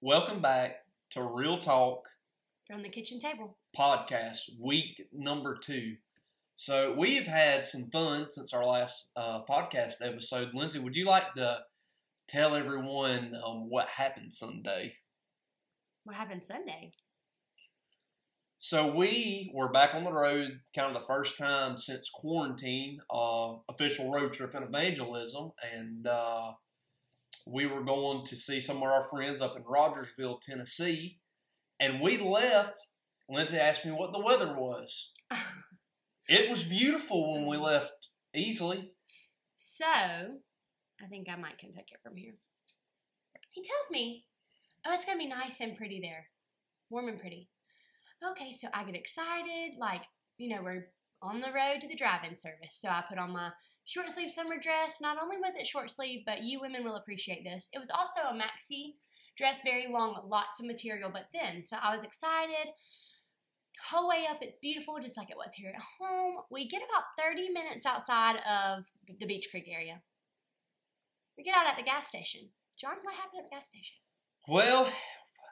Welcome back to Real Talk from the kitchen table. podcast, week number two. So we've had some fun since our last uh, podcast episode. Lindsay, would you like to tell everyone um, what happened Sunday? What happened Sunday? So we were back on the road, kind of the first time since quarantine, uh, official road trip and evangelism, and uh, we were going to see some of our friends up in Rogersville, Tennessee, and we left. Lindsay asked me what the weather was. it was beautiful when we left easily. So, I think I might can take it from here. He tells me, "Oh, it's gonna be nice and pretty there, warm and pretty." Okay, so I get excited, like you know we're on the road to the drive-in service. So I put on my short sleeve summer dress. Not only was it short sleeve, but you women will appreciate this. It was also a maxi dress, very long, lots of material, but thin. So I was excited. Whole way up, it's beautiful, just like it was here at home. We get about 30 minutes outside of the Beach Creek area. We get out at the gas station. John, what happened at the gas station? Well,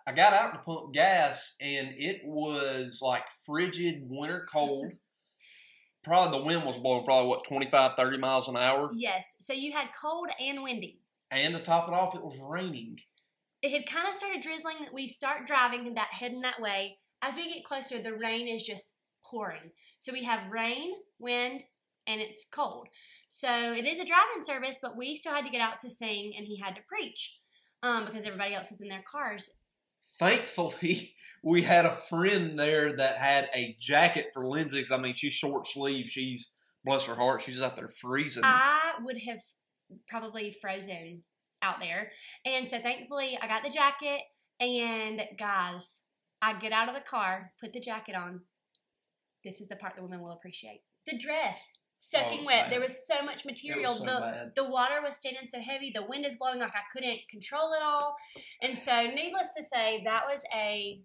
I got out to pump gas, and it was like frigid winter cold. Probably the wind was blowing probably what 25 30 miles an hour Yes. So you had cold and windy. and to top it off it was raining It had kind of started drizzling. We start driving that heading that way. As we get closer, the rain is just pouring. So we have rain, wind, and it's cold. So it is a driving service, but we still had to get out to sing, and he had to preach um, because everybody else was in their cars. Thankfully we had a friend there that had a jacket for lindsay 'cause, i mean she's short sleeve she's bless her heart she's out there freezing I would have probably frozen out there. And so thankfully, I got the jacket. And guys, I get out of the car, put the jacket on. This is the part the women will appreciate. The dress, soaking Oh, wet. man. There was so much material. so the bad. the water was standing so heavy. The wind is blowing like I couldn't control it all. And so, needless to say, that was a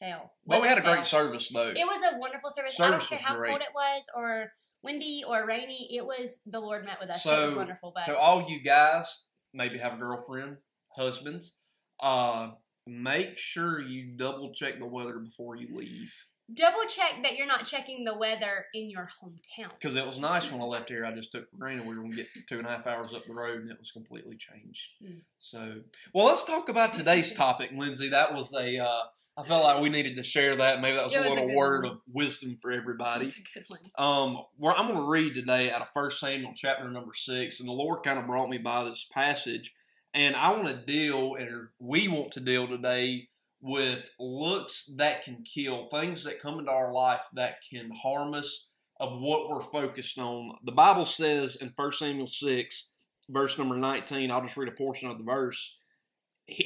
fail. but Was we had a fail. great service though It was a wonderful service. I don't Service care was how great. cold it was or windy or rainy. It was the Lord met with us. So, it was So, wonderful. But to all you guys maybe have a girlfriend husbands uh make sure you double check the weather before you leave double check that you're not checking the weather in your hometown. because it was nice when I left here. I just took for granted we were going to get two and a half hours up the road, and it was completely changed. Mm. So, well, let's talk about today's topic, Lindsay. That was a. Uh, I felt like we needed to share that. Maybe that was a was a little good word one. of wisdom for everybody. That's a good one. Um, where I'm going to read today out of First Samuel chapter number six, and the Lord kind of brought me by this passage, and I want to deal, or we want to deal today with looks that can kill, things that come into our life that can harm us of what we're focused on. The Bible says in First Samuel six, verse number nineteen. I'll just read a portion of the verse.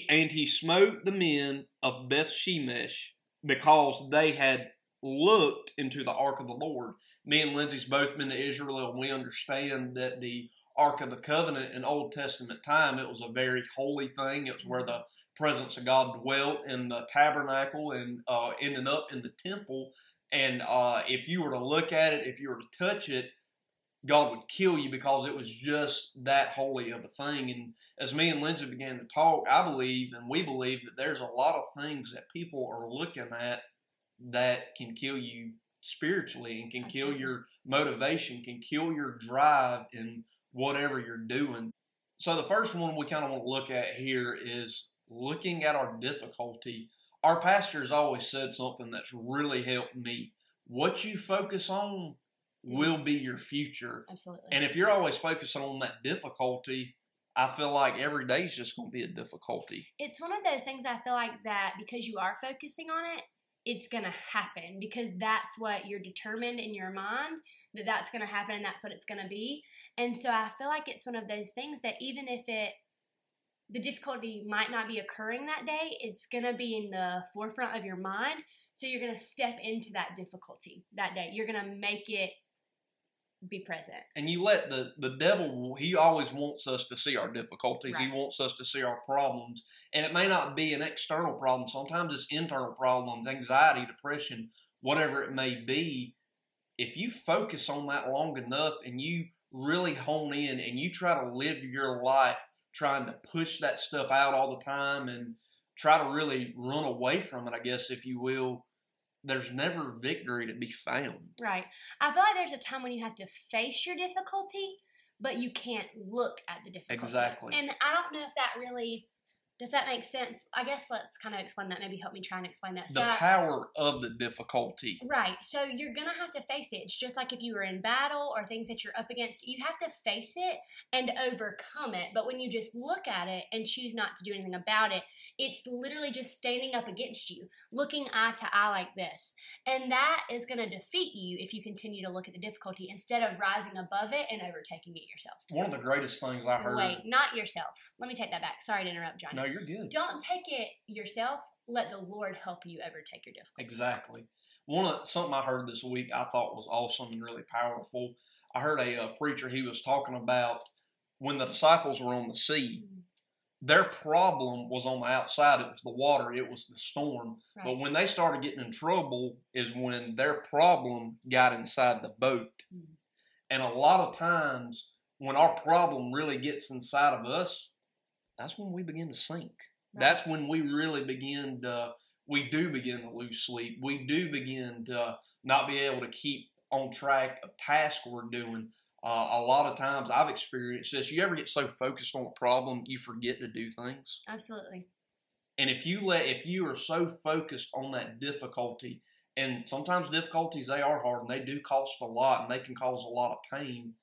And he smote the men of Beth Shemesh because they had looked into the ark of the Lord me and Lindsay's both been to Israel, and we understand that the Ark of the Covenant in Old Testament time, it was a very holy thing. It was where the presence of God dwelt in the tabernacle and uh, ended up in the temple. And uh, if you were to look at it, if you were to touch it, God would kill you because it was just that holy of a thing. And as me and Lindsay began to talk, I believe and we believe that there's a lot of things that people are looking at that can kill you spiritually and can kill your motivation, can kill your drive in whatever you're doing. So the first one we kind of want to look at here is looking at our difficulty. Our pastor has always said something that's really helped me. What you focus on will be your future. Absolutely. And if you're always focusing on that difficulty, I feel like every day is just going to be a difficulty. it's one of those things I feel like that because you are focusing on it, it's going to happen because that's what you're determined in your mind that that's going to happen and that's what it's going to be. And so I feel like it's one of those things that even if it the difficulty might not be occurring that day, it's going to be in the forefront of your mind. So you're going to step into that difficulty that day. You're going to make it be present. and you let the the devil he always wants us to see our difficulties he wants us to see our problems and it may not be an external problem sometimes it's internal problems anxiety depression whatever it may be if you focus on that long enough and you really hone in and you try to live your life trying to push that stuff out all the time and try to really run away from it, I guess, if you will, there's never victory to be found. Right. I feel like there's a time when you have to face your difficulty, but you can't look at the difficulty. Exactly. And I don't know if that really does that make sense? I guess let's kind of explain that. Maybe help me try and explain that. The So power of the difficulty. Right. So you're going to have to face it. It's just like if you were in battle or things that you're up against, you have to face it and overcome it. But when you just look at it and choose not to do anything about it, it's literally just standing up against you, looking eye to eye like this. And that is going to defeat you if you continue to look at the difficulty instead of rising above it and overtaking it yourself. One of the greatest things I heard. Wait, not yourself. Let me take that back. Sorry to interrupt, Johnny. No, you're good. Don't take it yourself. Let the Lord help you overtake your difficulty. Exactly. One of something I heard this week I thought was awesome and really powerful. I heard a, uh preacher he was talking about when the disciples were on the sea. Mhm. Their problem was on the outside. It was the water. It was the storm. But when they started getting in trouble is when their problem got inside the boat. Mhm. And a lot of times when our problem really gets inside of us, that's when we begin to sink. Right. That's when we really begin to, we do begin to lose sleep. We do begin to not be able to keep on track of tasks we're doing. Uh, a lot of times I've experienced this. You ever get so focused on a problem, you forget to do things? Absolutely. And if you let, if you are so focused on that difficulty, and sometimes difficulties they are hard and they do cost a lot and they can cause a lot of pain.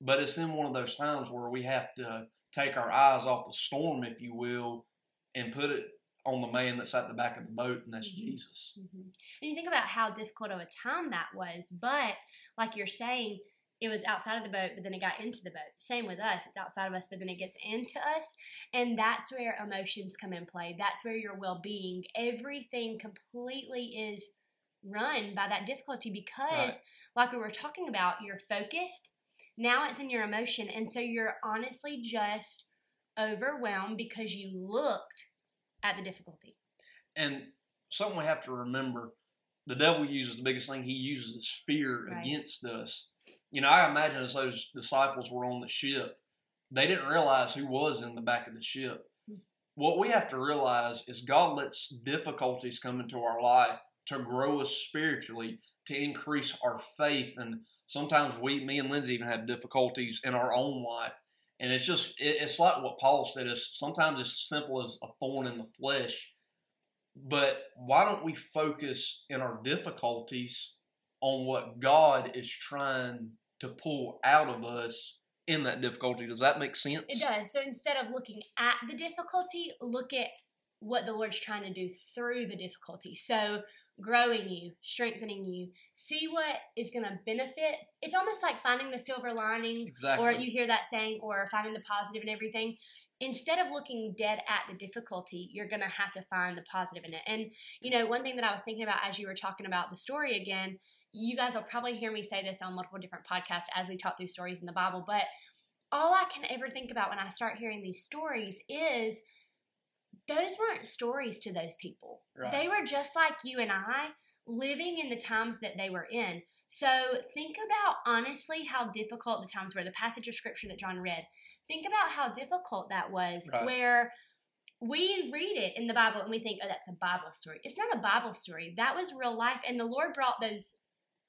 But it's in one of those times where we have to take our eyes off the storm, if you will, and put it on the man that's at the back of the boat, and that's Mhm. Jesus. hmm And you think about how difficult of a time that was, but like you're saying, it was outside of the boat, but then it got into the boat. Same with us. It's outside of us, but then it gets into us. And that's where emotions come in play. That's where your well being, everything completely is run by that difficulty because, like we were talking about, you're focused. Now it's in your emotion. And so you're honestly just overwhelmed because you looked at the difficulty. And something we have to remember the devil uses the biggest thing he uses is fear Right. against us. You know, I imagine as those disciples were on the ship, they didn't realize who was in the back of the ship. Hmm. What we have to realize is God lets difficulties come into our life to grow us spiritually, to increase our faith. And sometimes we, me and Lindsay, even have difficulties in our own life. And it's just, it, it's like what Paul said. It's sometimes as simple as a thorn in the flesh. But why don't we focus in our difficulties on what God is trying to pull out of us in that difficulty? Does that make sense? It does. So instead of looking at the difficulty, look at what the Lord's trying to do through the difficulty. So growing you, strengthening you, see what is going to benefit. It's almost like finding the silver lining, Exactly. or you hear that saying, or finding the positive in everything. Instead of looking dead at the difficulty, you're going to have to find the positive in it. And, you know, one thing that I was thinking about as you were talking about the story again, you guys will probably hear me say this on multiple different podcasts as we talk through stories in the Bible, but all I can ever think about when I start hearing these stories is those weren't stories to those people. Right. They were just like you and I living in the times that they were in. So think about honestly how difficult the times were. The passage of scripture that John read. Think about how difficult that was Right. where we read it in the Bible and we think, oh, that's a Bible story. It's not a Bible story. That was real life. And the Lord brought those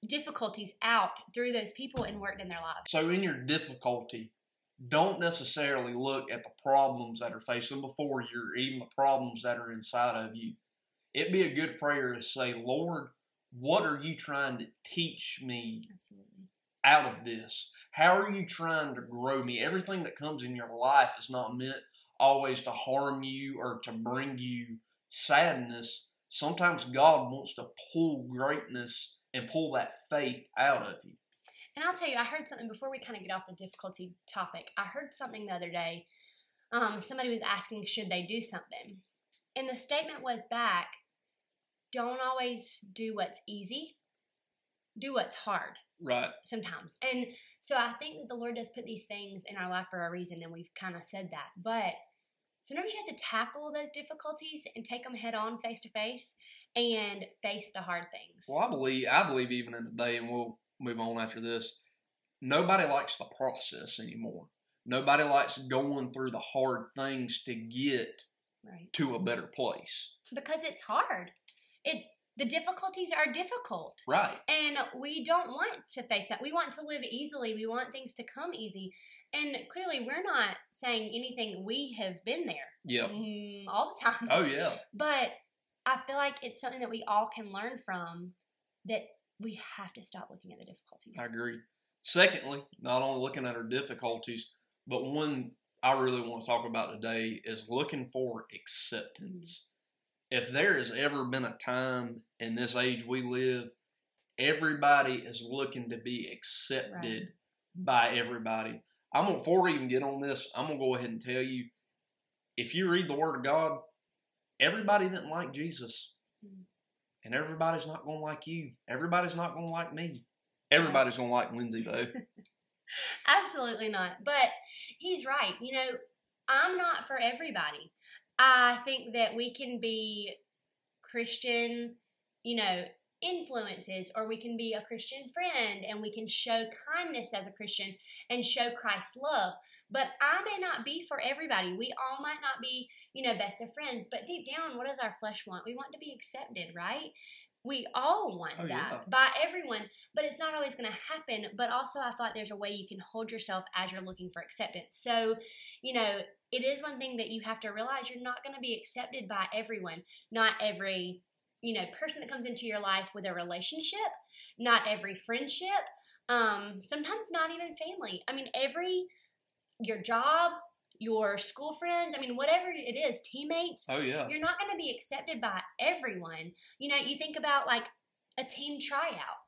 difficulties out through those people and worked in their lives. So, in your difficulty, don't necessarily look at the problems that are facing before you, or even the problems that are inside of you. It'd be a good prayer to say, Lord, what are you trying to teach me Absolutely. out of this? How are you trying to grow me? Everything that comes in your life is not meant always to harm you or to bring you sadness. Sometimes God wants to pull greatness and pull that faith out of you. And I'll tell you, I heard something before we kind of get off the difficulty topic. I heard something the other day. Um, somebody was asking, should they do something? And the statement was back, don't always do what's easy, do what's hard Right. sometimes. And so I think that the Lord does put these things in our life for a reason, and we've kind of said that. But sometimes you have to tackle those difficulties and take them head on, face to face, and face the hard things. Well, I believe I believe even in today, and we'll move on after this. Nobody likes the process anymore. Nobody likes going through the hard things to get Right. to a better place. Because it's hard. It the difficulties are difficult. Right. And we don't want to face that. We want to live easily. We want things to come easy. And clearly, we're not saying anything. We have been there Yeah. mm, all the time. Oh yeah. But I feel like it's something that we all can learn from that we have to stop looking at the difficulties. I agree. Secondly, not only looking at our difficulties, but one I really want to talk about today is looking for acceptance. If there has ever been a time in this age we live, everybody is looking to be accepted by everybody. I'm gonna before we even get on this, I'm gonna go ahead and tell you, if you read the Word of God, everybody didn't like Jesus. Mm. And everybody's not gonna like you. Everybody's not gonna like me. Everybody's gonna like Lindsay though. Absolutely not. But he's right. You know, I'm not for everybody. I think that we can be Christian, you know, influences, or we can be a Christian friend and we can show kindness as a Christian and show Christ's love. But I may not be for everybody. We all might not be, you know, best of friends. But deep down, what does our flesh want? We want to be accepted, right? We all want Oh, that yeah. by everyone but it's not always going to happen. But also, I thought there's a way you can hold yourself as you're looking for acceptance. So, you know, it is one thing that you have to realize you're not going to be accepted by everyone. Not every, you know, person that comes into your life with a relationship, not every friendship, um, sometimes not even family. I mean, every, your job, your school friends, I mean, whatever it is, teammates, Oh yeah. you're not going to be accepted by everyone. You know, you think about like a team tryout.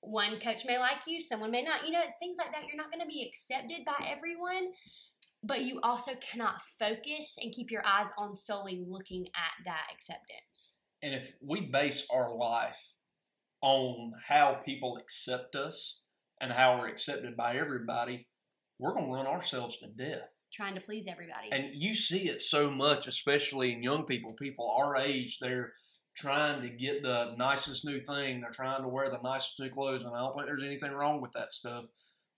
One coach may like you, someone may not. You know, it's things like that. You're not going to be accepted by everyone, but you also cannot focus and keep your eyes on solely looking at that acceptance. And if we base our life on how people accept us and how we're accepted by everybody, we're going to run ourselves to death. Trying to please everybody. And you see it so much, especially in young people, people our age, they're trying to get the nicest new thing. They're trying to wear the nicest new clothes, and I don't think there's anything wrong with that stuff.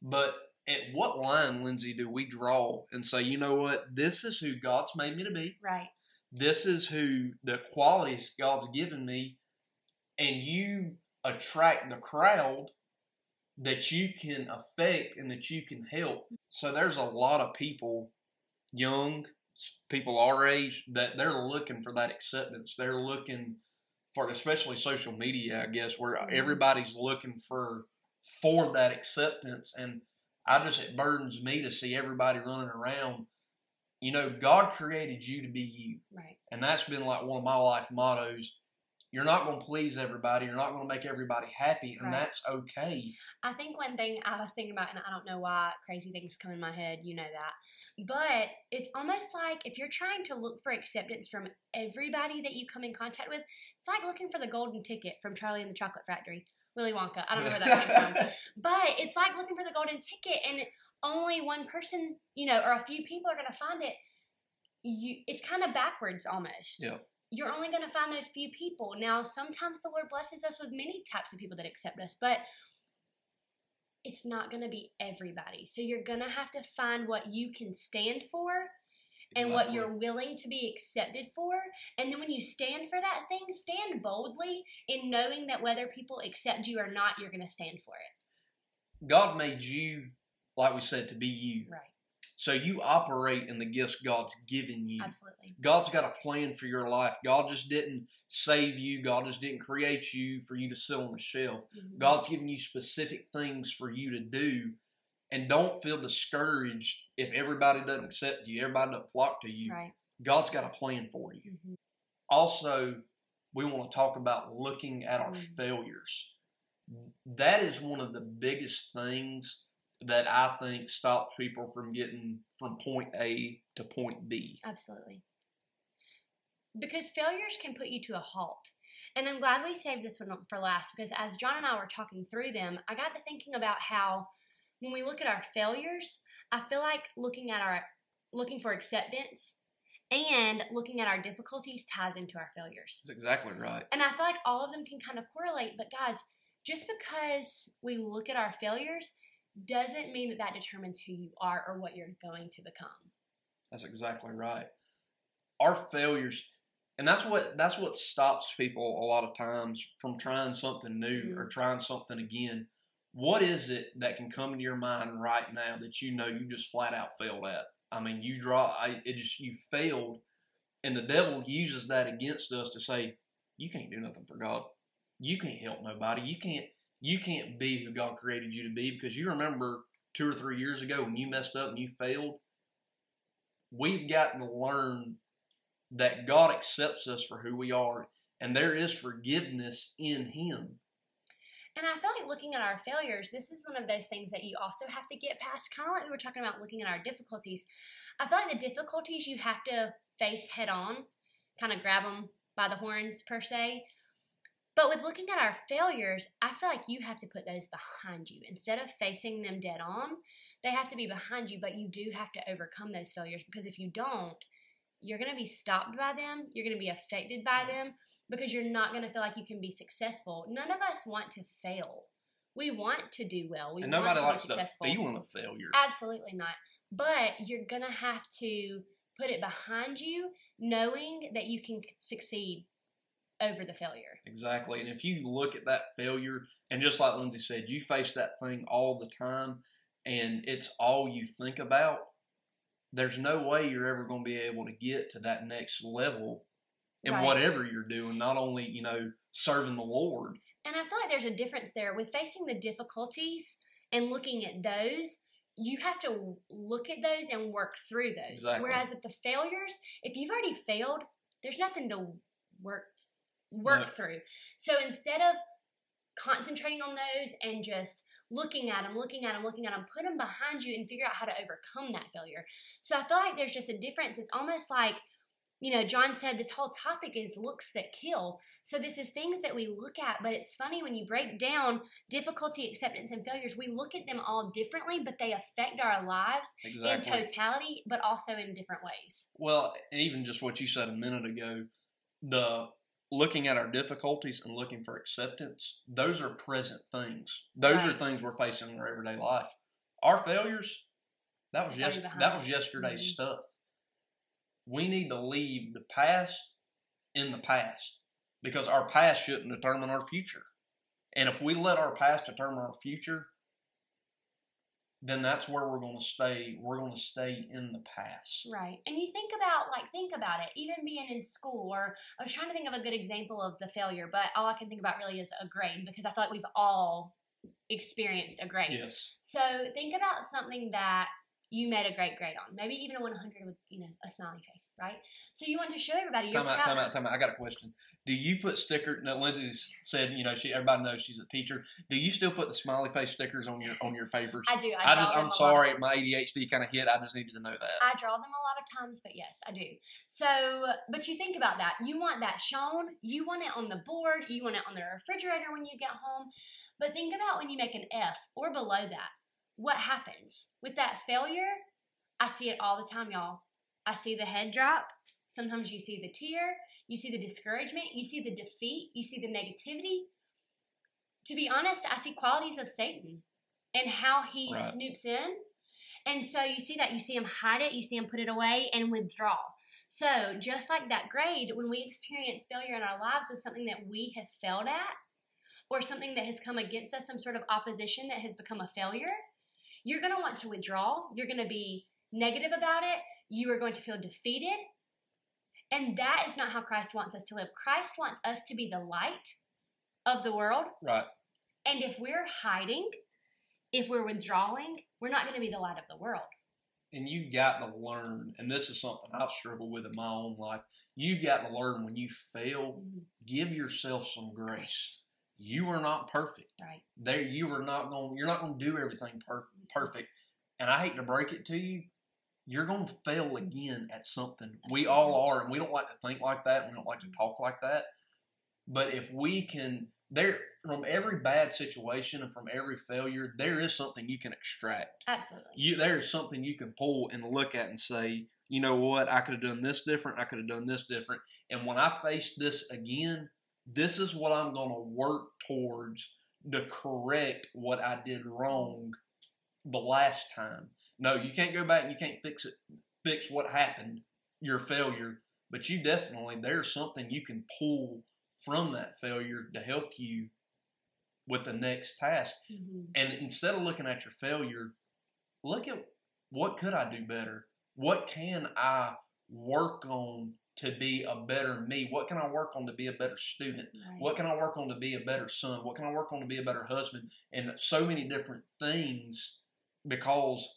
But at what line, Lindsay, do we draw and say, you know what, this is who God's made me to be? right. This is who the qualities God's given me, and you attract the crowd that you can affect and that you can help. So there's a lot of people, young people our age, that they're looking for that acceptance. They're looking for, especially social media, I guess, where Mhm. everybody's looking for for that acceptance. And I just it burdens me to see everybody running around. You know, God created you to be you. Right. And that's been like one of my life mottos. You're not going to please everybody. You're not going to make everybody happy, and Right. that's okay. I think one thing I was thinking about, and I don't know why crazy things come in my head, you know that, but it's almost like if you're trying to look for acceptance from everybody that you come in contact with, it's like looking for the golden ticket from Charlie and the Chocolate Factory, Willy Wonka. I don't know where that came from, but it's like looking for the golden ticket, and only one person, you know, or a few people are going to find it. You, it's kind of backwards almost Yeah. You're only going to find those few people. Now, sometimes the Lord blesses us with many types of people that accept us, but it's not going to be everybody. So you're going to have to find what you can stand for and what you're willing to be accepted for. And then when you stand for that thing, stand boldly in knowing that whether people accept you or not, you're going to stand for it. God made you, like we said, to be you. Right. So you operate in the gifts God's given you. Absolutely. God's got a plan for your life. God just didn't save you. God just didn't create you for you to sit on the shelf. Mhm. God's given you specific things for you to do. And don't feel discouraged if everybody doesn't accept you, everybody doesn't flock to you. Right. God's got a plan for you. Mhm. Also, we want to talk about looking at our Mm. failures. That is one of the biggest things that I think stops people from getting from point A to point B. Absolutely. Because failures can put you to a halt. And I'm glad we saved this one for last because as John and I were talking through them, I got to thinking about how when we look at our failures, I feel like looking at our looking for acceptance and looking at our difficulties ties into our failures. That's exactly right. And I feel like all of them can kind of correlate, but guys, just because we look at our failures doesn't mean that that determines who you are or what you're going to become. That's exactly right. our failures, and that's what that's what stops people a lot of times from trying something new Mhm. or trying something again. What is it that can come into your mind right now that you know you just flat out failed at? I mean, you draw, I, it just you failed, and the devil uses that against us to say, you can't do nothing for God. You can't help nobody. You can't you can't be who God created you to be because you remember two or three years ago when you messed up and you failed. We've gotten to learn that God accepts us for who we are, and there is forgiveness in Him. And I feel like looking at our failures, this is one of those things that you also have to get past. Kind of like we were talking about looking at our difficulties. I feel like the difficulties you have to face head on, kind of grab them by the horns per se. But with looking at our failures, I feel like you have to put those behind you. Instead of facing them dead on, they have to be behind you, but you do have to overcome those failures because if you don't, you're going to be stopped by them. You're going to be affected by them because you're not going to feel like you can be successful. None of us want to fail. We want to do well. We and want nobody to likes the feeling of failure. Absolutely not. But you're going to have to put it behind you, knowing that you can succeed over the failure. Exactly. And if you look at that failure, and just like Lindsay said, you face that thing all the time, and it's all you think about, there's no way you're ever going to be able to get to that next level in Right. whatever you're doing, not only, you know, serving the Lord. And I feel like there's a difference there with facing the difficulties and looking at those. You have to look at those and work through those. Exactly. Whereas with the failures, if you've already failed, there's nothing to work work No. through. So instead of concentrating on those and just looking at them, looking at them, looking at them, put them behind you and figure out how to overcome that failure. So I feel like there's just a difference. It's almost like, you know, John said this whole topic is looks that kill. So this is things that we look at, but it's funny when you break down difficulty, acceptance, and failures, we look at them all differently, but they affect our lives Exactly. in totality, but also in different ways. Well, even just what you said a minute ago, the looking at our difficulties and looking for acceptance, those are present things. Those are things we're facing in our everyday life. Our failures, that was yes, that was yesterday's Mhm. stuff. We need to leave the past in the past because our past shouldn't determine our future. And if we let our past determine our future, then that's where we're going to stay. We're going to stay in the past. Right. And you think about, like, think about it, even being in school, or I was trying to think of a good example of the failure, but all I can think about really is a grade because I feel like we've all experienced a grade. Yes. So think about something that you made a great grade on, maybe even a 100 with, you know, a smiley face, right? So you want to show everybody you're Time out, time out, time out. I got a question. Do you put sticker? No, Lindsay said, you know, she everybody knows she's a teacher. Do you still put the smiley face stickers on your on your papers? I do. I I, just, I'm sorry, my ADHD kind of hit. I just needed to know that. I draw them a lot of times, but yes, I do. So, but you think about that. You want that shown. You want it on the board. You want it on the refrigerator when you get home. But think about when you make an F or below that. What happens with that failure? I see it all the time, y'all. I see the head drop. Sometimes you see the tear. You see the discouragement. You see the defeat. You see the negativity. To be honest, I see qualities of Satan and how he Right. snoops in and so you see that, you see him hide it, you see him put it away and withdraw. So just like that grade, when we experience failure in our lives with something that we have failed at, or something that has come against us, some sort of opposition that has become a failure, you're going to want to withdraw. You're going to be negative about it. You are going to feel defeated. And that is not how Christ wants us to live. Christ wants us to be the light of the world. Right. And if we're hiding, if we're withdrawing, we're not going to be the light of the world. And you've got to learn, and this is something I've struggled with in my own life. You've got to learn when you fail, mm-hmm. give yourself some grace. You are not perfect. Right. There, you are not going. You're not going to do everything per- perfect. And I hate to break it to you, you're going to fail again at something. We all are, and we don't like to think like that. We don't like to mm-hmm. talk like that. But if we can, there from every bad situation and from every failure, there is something you can extract. Absolutely. You there is something you can pull and look at and say, you know what, I could have done this different. I could have done this different. And when I face this again, this is what I'm going to work towards to correct what I did wrong the last time. No, you can't go back and you can't fix it, fix what happened, your failure. but you definitely there's something you can pull from that failure to help you with the next task. hmm And instead of looking at your failure, look at what could I do better? What can I work on to be a better me? What can I work on to be a better student? Right. What can I work on to be a better son? What can I work on to be a better husband? And so many different things because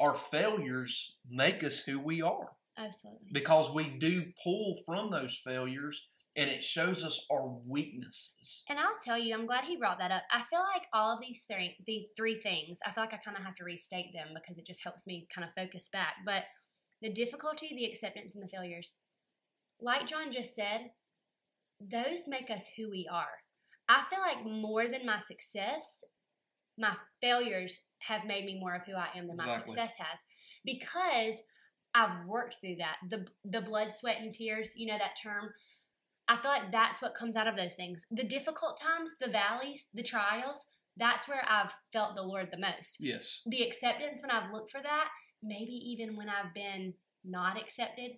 our failures make us who we are. Absolutely. Because we do pull from those failures and it shows us our weaknesses. And I'll tell you, I'm glad he brought that up. I feel like all of these three, the three things, I feel like I kind of have to restate them because it just helps me kind of focus back. But the difficulty, the acceptance, and the failures, like John just said, those make us who we are. I feel like more than my success, my failures have made me more of who I am than my success has because I've worked through that. The the blood, sweat, and tears. You know that term. I feel like that's what comes out of those things. The difficult times, the valleys, the trials. That's where I've felt the Lord the most. Yes. The acceptance when I've looked for that, maybe even when I've been not accepted,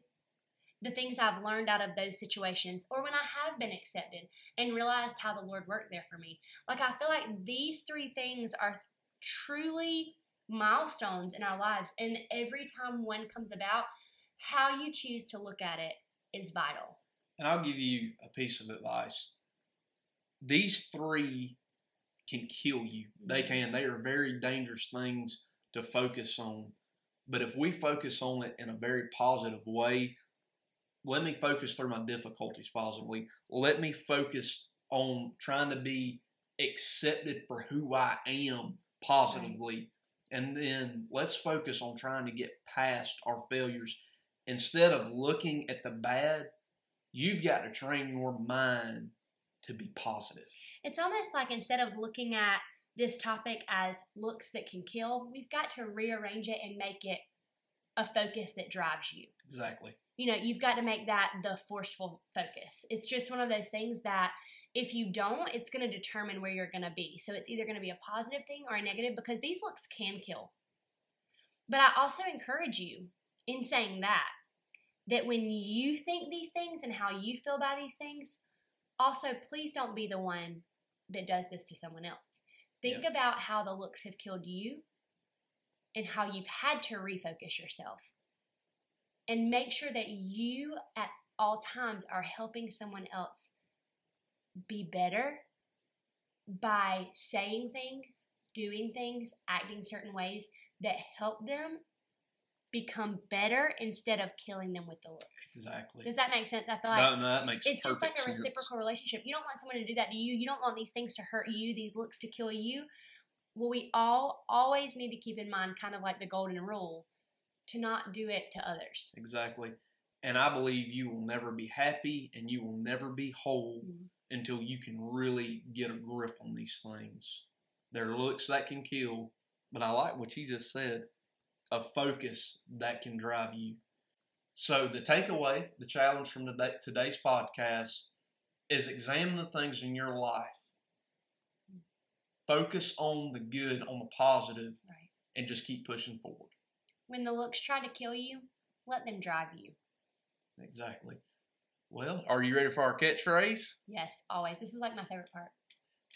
the things I've learned out of those situations, or when I have been accepted and realized how the Lord worked there for me. Like, I feel like these three things are truly milestones in our lives. And every time one comes about, how you choose to look at it is vital. And I'll give you a piece of advice. These three can kill you. They mm-hmm. can. They are very dangerous things to focus on. But if we focus on it in a very positive way, let me focus through my difficulties positively. Let me focus on trying to be accepted for who I am positively. And then let's focus on trying to get past our failures. Instead of looking at the bad, you've got to train your mind to be positive. It's almost like instead of looking at this topic as looks that can kill, we've got to rearrange it and make it a focus that drives you. Exactly. You know, you've got to make that the forceful focus. It's just one of those things that if you don't, it's going to determine where you're going to be. So it's either going to be a positive thing or a negative because these looks can kill. But I also encourage you in saying that, that when you think these things and how you feel by these things, also please don't be the one that does this to someone else. Think about how the looks have killed you and how you've had to refocus yourself. And make sure that you at all times are helping someone else be better by saying things, doing things, acting certain ways that help them become better instead of killing them with the looks. Exactly. Does that make sense? I feel like no, no, that makes it's just like a sense. reciprocal relationship. You don't want someone to do that to you. You don't want these things to hurt you, these looks to kill you. Well, we all always need to keep in mind, kind of like the golden rule, to not do it to others. Exactly. And I believe you will never be happy and you will never be whole Mhm. until you can really get a grip on these things. There are looks that can kill, but I like what you just said a focus that can drive you. So, the takeaway, the challenge from today, today's podcast is examine the things in your life. Focus on the good, on the positive, Right. and just keep pushing forward. When the looks try to kill you, let them drive you. Exactly. Well, are you ready for our catchphrase? Yes, always. This is like my favorite part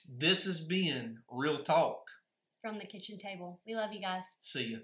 This has been Real Talk. from the kitchen table. We love you guys. See ya.